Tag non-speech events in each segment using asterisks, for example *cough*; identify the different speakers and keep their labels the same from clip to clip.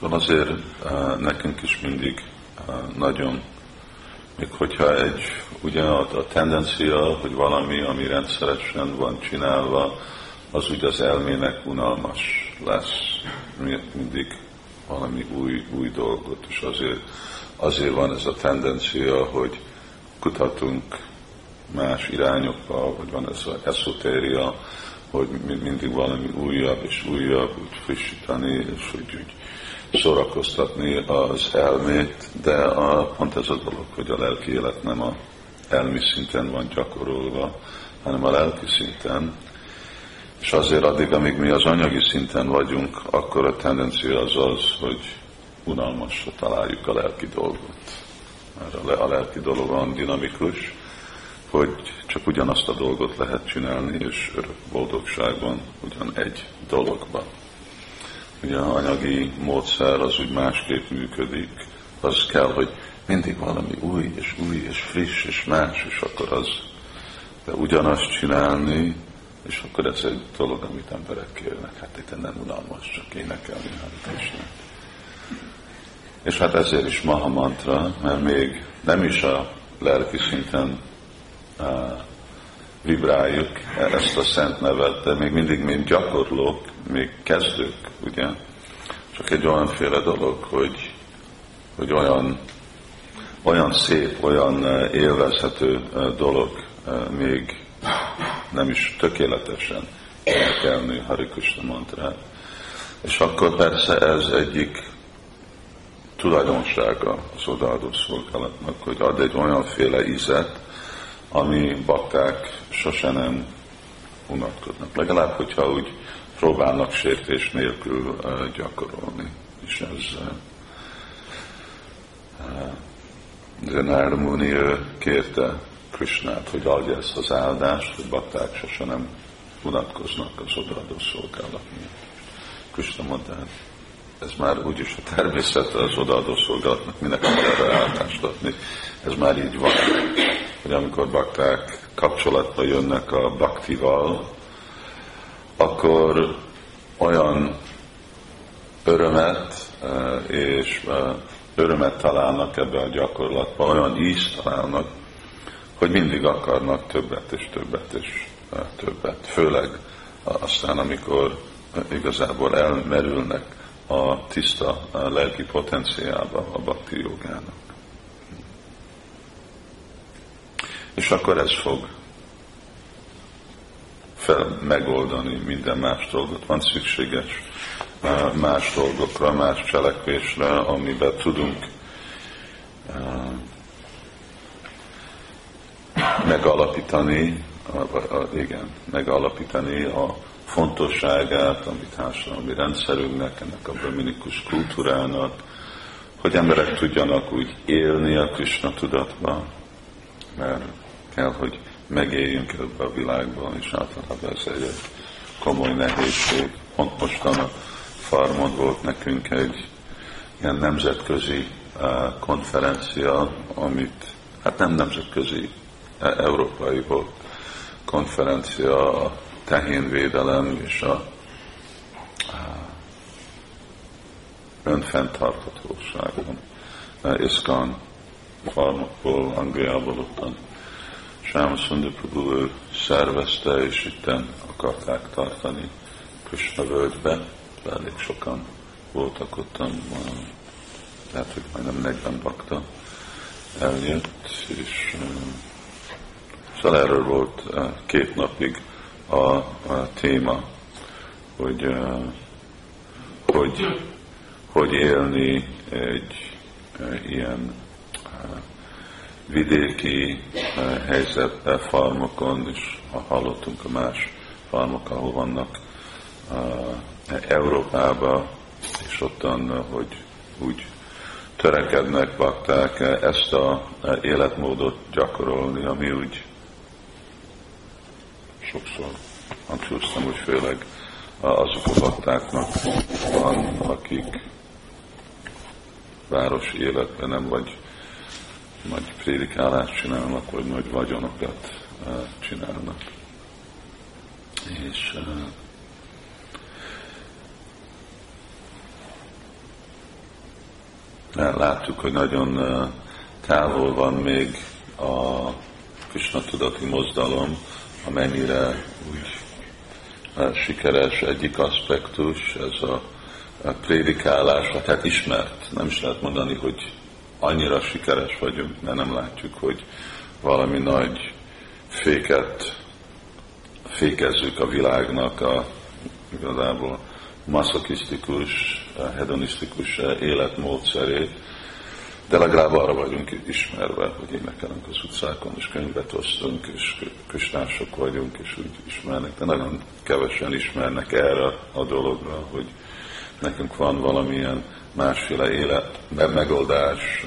Speaker 1: azért nekünk is mindig nagyon, még hogyha egy ugye a, a tendencia, hogy valami, ami rendszeresen van csinálva, az úgy az elmének unalmas lesz. Mindig valami új, új dolgot, és azért, azért van ez a tendencia, hogy kutatunk más irányokba, vagy van ez az eszotéria, hogy mindig valami újabb és újabb, úgy frissíteni, és hogy úgy szórakoztatni az elmét, de a, pont ez a dolog, hogy a lelki élet nem a elmi szinten van gyakorolva, hanem a lelki szinten, és azért addig, amíg mi az anyagi szinten vagyunk, akkor a tendencia az az, hogy unalmasra találjuk a lelki dolgot. Mert a lelki dolog van dinamikus, hogy csak ugyanazt a dolgot lehet csinálni, és örök boldogságban ugyan egy dologban. Ugye a anyagi módszer az úgy másképp működik, az kell, hogy mindig valami új, és új, és friss, és más, és akkor az de ugyanazt csinálni, és akkor ez egy dolog, amit emberek kérnek, hát itt nem unalmas, csak énekelni Hare Krishnát. És hát ezért is Maha Mantra, mert még nem is a lelki szinten vibráljuk ezt a szent nevet, de még mindig, mint gyakorlók, még kezdők, ugye? Csak egy olyanféle dolog, hogy, hogy olyan, olyan szép, olyan élvezhető dolog még nem is tökéletesen énekelni Hari Krishna mantrát. És akkor persze ez egyik tulajdonsága az odaadó szolgálatnak, hogy ad egy olyanféle ízet, ami bakták sose nem unatkoznak. Legalább, hogyha úgy próbálnak sértés nélkül gyakorolni. És ez Zenár Muni kérte Krishnát, hogy adja ezt az áldást, hogy bakták sose nem unatkoznak az odaadó szolgálat miatt. Krishna mondta, hát ez már úgyis a természete az odaadó szolgálatnak, minek akar erre áldást adni. Ez már így van, hogy amikor bakták kapcsolatba jönnek a baktival, akkor olyan örömet eh, és eh, örömet találnak ebbe a gyakorlatba, olyan ízt találnak, hogy mindig akarnak többet és többet és eh, többet. Főleg aztán, amikor igazából elmerülnek a tiszta lelki potenciálba a bakti jogának. És akkor ez fog fel megoldani minden más dolgot. Van szükséges más dolgokra, más cselekvésre, amiben tudunk megalapítani, igen, megalapítani a fontosságát, amit társadalmi rendszerünknek, ennek a brahminikus kultúrának, hogy emberek tudjanak úgy élni a Krishna tudatba, mert kell, hogy megéljünk ebbe a világban, és általában ez egy komoly nehézség. Pont mostan a farmon volt nekünk egy ilyen nemzetközi uh, konferencia, amit, hát nem nemzetközi, e, európai volt konferencia a tehénvédelem és a, a önfenntartatóságon. Iszkan farmokból, Angliából ottan Sámaszundar Prabhu ő szervezte, és itten akarták tartani Krishna völgybe, elég sokan voltak ottan, tehát, hogy majdnem 40 bakta eljött, és szóval erről volt két napig a, a téma, hogy, hogy, hogy élni egy ilyen vidéki helyzetben, farmokon, és ha hallottunk a más farmok, ahol vannak Európába, és ottan, hogy úgy törekednek bakták ezt a életmódot gyakorolni, ami úgy sokszor hangsúlyoztam, hogy főleg azok a baktáknak van, akik városi életben nem vagy nagy prédikálást csinálnak, vagy nagy vagyonokat csinálnak. És láttuk, hogy nagyon távol van még a Krishna tudati mozdalom, amennyire úgy sikeres egyik aspektus, ez a prédikálás, tehát ismert. Nem is lehet mondani, hogy annyira sikeres vagyunk, mert nem látjuk, hogy valami nagy féket fékezzük a világnak a igazából maszokisztikus, hedonisztikus életmódszerét, de legalább arra vagyunk ismerve, hogy énekelünk az utcákon, és könyvet osztunk, és köstások vagyunk, és úgy ismernek, de nagyon kevesen ismernek erre a dologra, hogy nekünk van valamilyen másféle élet, megoldás,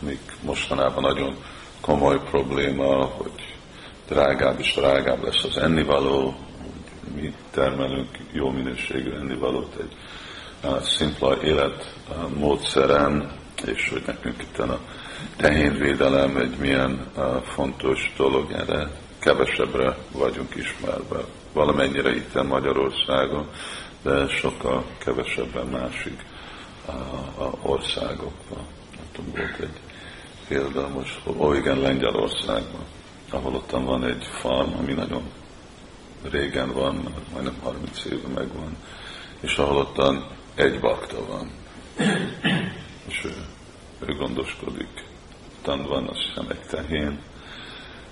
Speaker 1: amik mostanában nagyon komoly probléma, hogy drágább és drágább lesz az ennivaló, mi termelünk jó minőségű ennivalót egy szimpla életmódszeren, és hogy nekünk itt a tehénvédelem egy milyen fontos dolog, erre kevesebbre vagyunk ismerve. Valamennyire itt Magyarországon, de sokkal kevesebben másik országokban. tudom, volt egy példa most, ó igen, Lengyelországban, ahol ottan van egy farm, ami nagyon régen van, majdnem 30 éve megvan, és ahol ottan egy bakta van. És ő, ő gondoskodik. Ottan van, azt hiszem, egy tehén,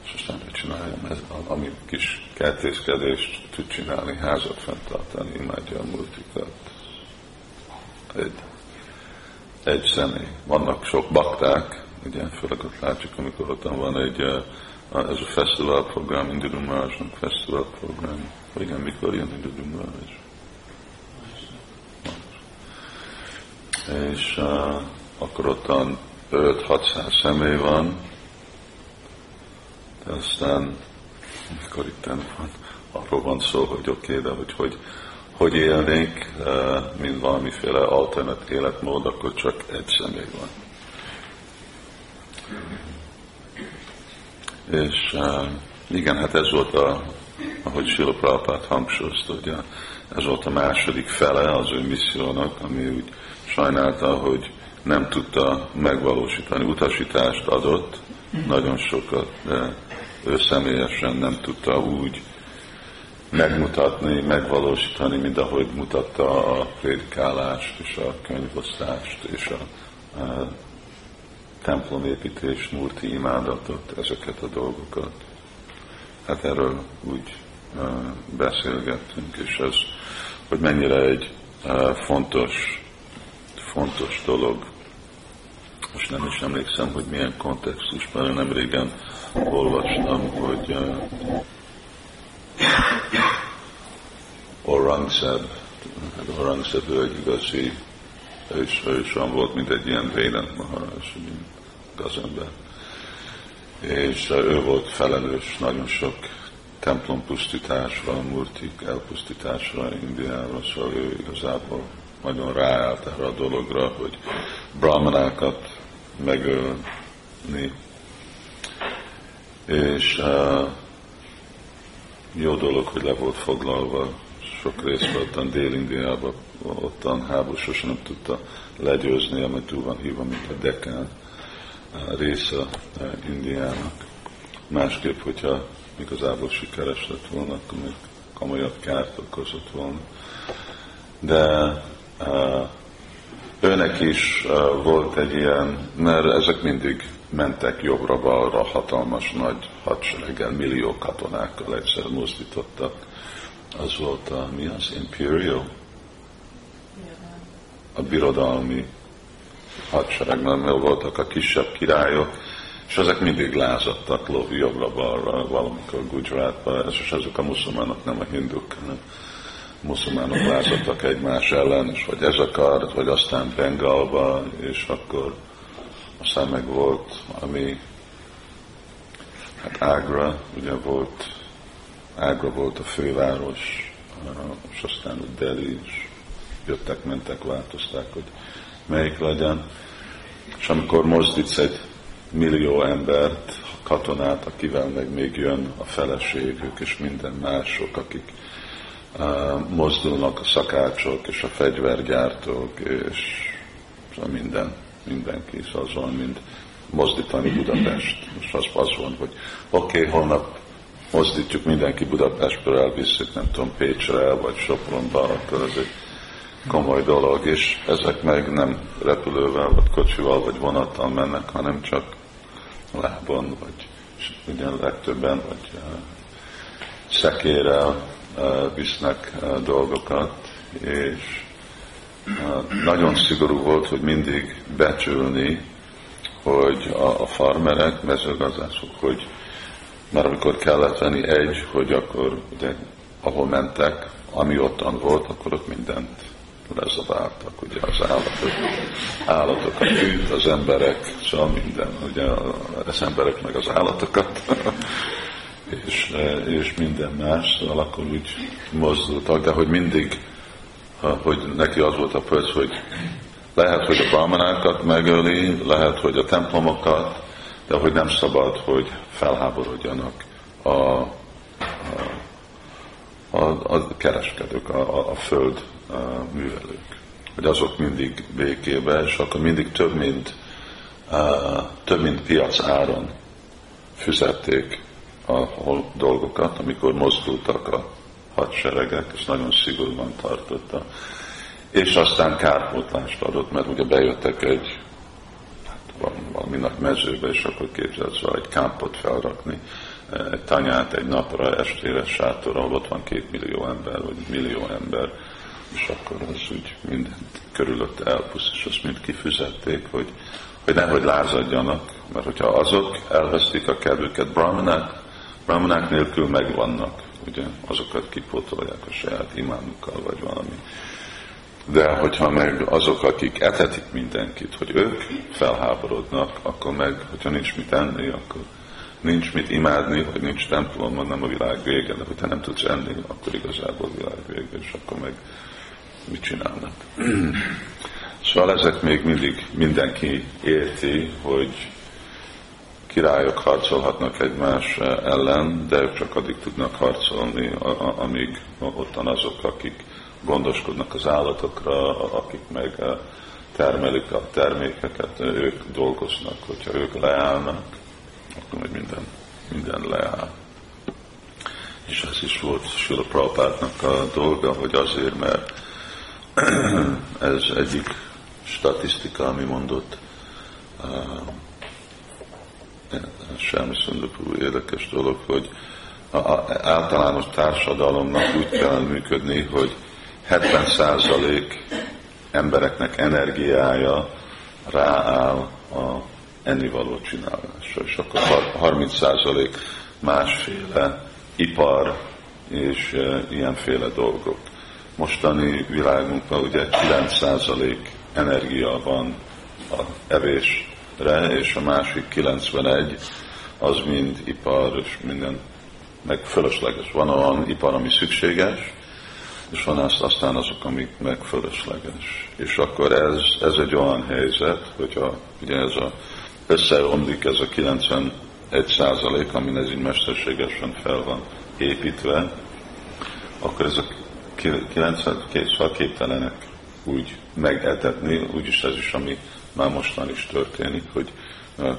Speaker 1: és aztán ő csinálja, ez, ami kis kertészkedést tud csinálni, házat fenntartani, imádja a multikat. Egy, egy személy. Vannak sok bakták, ugye, főleg ott látjuk, amikor ott van egy, ez a fesztivál program, Indidu Maharajnak fesztivál program. Igen, mikor jön Indidu Maharaj? És uh, akkor ott 5-600 személy van, de aztán, mikor itt van, arról van szó, hogy oké, okay, de hogy, hogy hogy élnék, mint valamiféle alternat életmód, akkor csak egy személy van. És igen, hát ez volt a, ahogy Sila Prabhupát hangsúlyozta, ugye, ez volt a második fele az ő missziónak, ami úgy sajnálta, hogy nem tudta megvalósítani. Utasítást adott, nagyon sokat, de ő személyesen nem tudta úgy megmutatni, megvalósítani, mint ahogy mutatta a prédikálást és a könyvosztást és a, a templomépítés, murti imádatot, ezeket a dolgokat. Hát erről úgy uh, beszélgettünk, és ez, hogy mennyire egy uh, fontos, fontos dolog. Most nem is emlékszem, hogy milyen kontextusban, nem régen olvastam, hogy uh, Orangzeb, hát Orangzeb ő egy igazi, ő is, ő is olyan volt, mint egy ilyen Vénent Maharaj, gazember. És ő volt felelős nagyon sok templom pusztításra, murtik elpusztításra Indiára, szóval ő igazából nagyon ráállt erre a dologra, hogy brahmanákat megölni. És uh, jó dolog, hogy le volt foglalva, sok rész voltam Dél-Indiában, ottan háború sosem nem tudta legyőzni, ami túl van hívva, mint a Dekán része Indiának. Másképp, hogyha igazából sikeres lett volna, akkor még komolyabb kárt okozott volna. De uh, őnek is volt egy ilyen, mert ezek mindig mentek jobbra-balra hatalmas nagy hadsereggel, millió katonákkal egyszer mozdítottak. Az volt a, mi az, Imperial? A birodalmi hadsereg, mert voltak a kisebb királyok, és ezek mindig lázadtak lóvi jobbra-balra, valamikor Gujaratba, és ezek a muszlimánok, nem a hinduk, hanem muszlimánok lázadtak egymás ellen, és vagy ez akart, vagy aztán Bengalba, és akkor aztán meg volt, ami hát Ágra, ugye volt, Ágra volt a főváros, és aztán a Delhi, és jöttek, mentek, változták, hogy melyik legyen. És amikor mozdítsz egy millió embert, katonát, akivel meg még jön a feleségük, és minden mások, akik mozdulnak a szakácsok és a fegyvergyártók, és Szóval minden, mindenki, szóval az van, mint mozdítani Budapest. Most az, az van, hogy oké, okay, holnap mozdítjuk mindenki Budapestből elviszük, nem tudom, Pécsre, vagy Sopronba, akkor ez egy komoly dolog, és ezek meg nem repülővel, vagy kocsival, vagy vonattal mennek, hanem csak lábon, vagy ugye legtöbben, vagy uh, szekérrel visznek dolgokat, és nagyon szigorú volt, hogy mindig becsülni, hogy a, farmerek, mezőgazdászok, hogy már amikor kellett venni egy, hogy akkor ugye, ahol mentek, ami ottan volt, akkor ott mindent lezabáltak, ugye az állatok, állatok a tűnt, az emberek, szóval minden, ugye az emberek meg az állatokat, *laughs* és, és minden más, szóval akkor úgy mozdultak, de hogy mindig, hogy neki az volt a perc, hogy lehet, hogy a brahmanákat megöli, lehet, hogy a templomokat, de hogy nem szabad, hogy felháborodjanak a, a, a, a kereskedők, a, a föld a művelők. Hogy azok mindig békébe, és akkor mindig több, mint, a, több, mint piac áron fizették a dolgokat, amikor mozdultak a hadseregek, és nagyon szigorúan tartotta. És aztán kárpótlást adott, mert ugye bejöttek egy valami nagy mezőbe, és akkor képzelsz szóval egy kámpot felrakni, egy tanyát egy napra, estére sátor, ahol ott van két millió ember, vagy millió ember, és akkor az úgy mindent körülött elpusz, és azt mind kifizették, hogy, hogy nehogy lázadjanak, mert hogyha azok elvesztik a kedvüket, brahmanák, brahmanák nélkül megvannak, ugye, azokat kipótolják a saját imánukkal, vagy valami de hogyha meg azok, akik etetik mindenkit, hogy ők felháborodnak, akkor meg, hogyha nincs mit enni, akkor nincs mit imádni, hogy nincs templom, nem a világ vége, de hogyha nem tudsz enni, akkor igazából a világ vége, és akkor meg mit csinálnak. *clears throat* szóval ezek még mindig mindenki érti, hogy királyok harcolhatnak egymás ellen, de ők csak addig tudnak harcolni, amíg ottan azok, akik gondoskodnak az állatokra, akik meg eh, termelik a termékeket, ők dolgoznak. Hogyha ők leállnak, akkor meg minden, minden leáll. És ez is volt Sula Prabhupádnak a dolga, hogy azért, mert *clears throat* ez egyik statisztika, ami mondott, uh, Sámi Szundapú érdekes dolog, hogy a, a, általános társadalomnak úgy kell működni, hogy 70% embereknek energiája rááll a ennivaló csinálásra, és akkor 30% másféle ipar és e, ilyenféle dolgok. Mostani világunkban ugye 9% energia van a evésre, és a másik 91 az mind ipar és minden meg fölösleges. Van olyan ipar, ami szükséges, és van azt, aztán azok, amik meg fölösleges. És akkor ez, ez egy olyan helyzet, hogyha ugye ez a, összeomlik ez a 91 százalék, amin ez így mesterségesen fel van építve, akkor ez a 92 szóval képtelenek úgy megetetni, úgyis ez is, ami már mostan is történik, hogy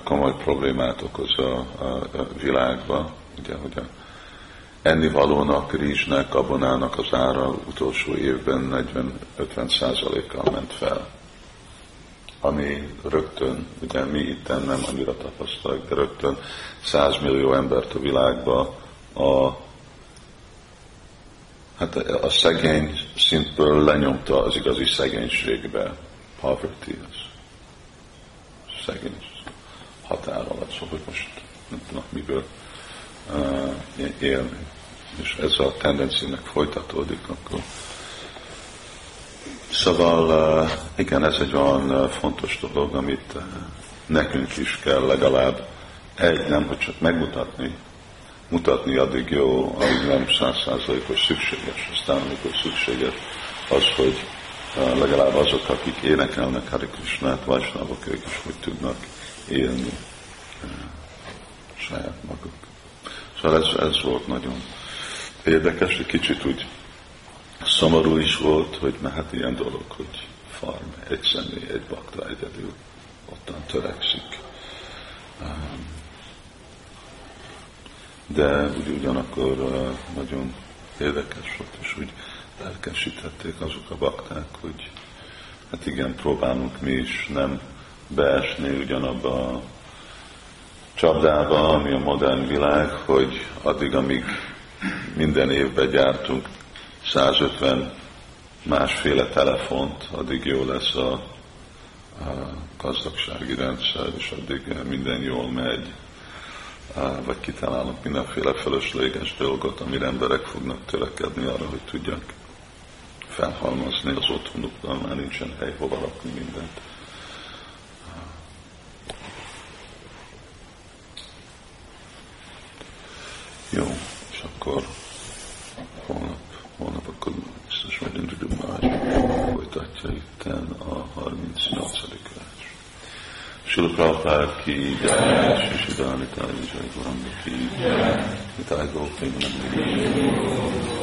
Speaker 1: komoly problémát okoz a, a, a világba, ugye, hogy a ennivalónak, rizsnek, gabonának az ára utolsó évben 40-50 százalékkal ment fel. Ami rögtön, ugye mi itt nem annyira tapasztaljuk, de rögtön 100 millió embert a világba a, hát a szegény szintből lenyomta az igazi szegénységbe, poverty, szegény határ alatt, szóval most nem tudnak miből uh, élni és ez a tendenciának folytatódik, akkor Szóval igen, ez egy olyan fontos dolog, amit nekünk is kell legalább egy, nem hogy csak megmutatni, mutatni addig jó, amíg nem százszázalékos szükséges. Aztán amikor szükséges, az, hogy legalább azok, akik énekelnek Hari Krishnát, Vajsnavok, ők is hogy tudnak élni saját maguk. Szóval ez, ez volt nagyon érdekes, egy kicsit úgy szomorú is volt, hogy na hát ilyen dolog, hogy farm, egy személy, egy bakta egyedül ottan törekszik. De úgy ugyanakkor nagyon érdekes volt, és úgy lelkesítették azok a bakták, hogy hát igen, próbálunk mi is nem beesni ugyanabba a csapdába, ami a modern világ, hogy addig, amíg minden évben gyártunk 150 másféle telefont, addig jó lesz a, a gazdagsági rendszer, és addig minden jól megy, vagy kitalálnak mindenféle fölösleges dolgot, amire emberek fognak törekedni arra, hogy tudják felhalmozni az otthonukban, már nincsen hely hova rakni mindent. Jó, és akkor holnap, holnap akkor biztos majd Indridu Maharaj folytatja itten a 38. vers. Sila Prabhupád ki jaj, és Siddhani Táj Jai Guranga ki jaj, Nitáj Gopinam ki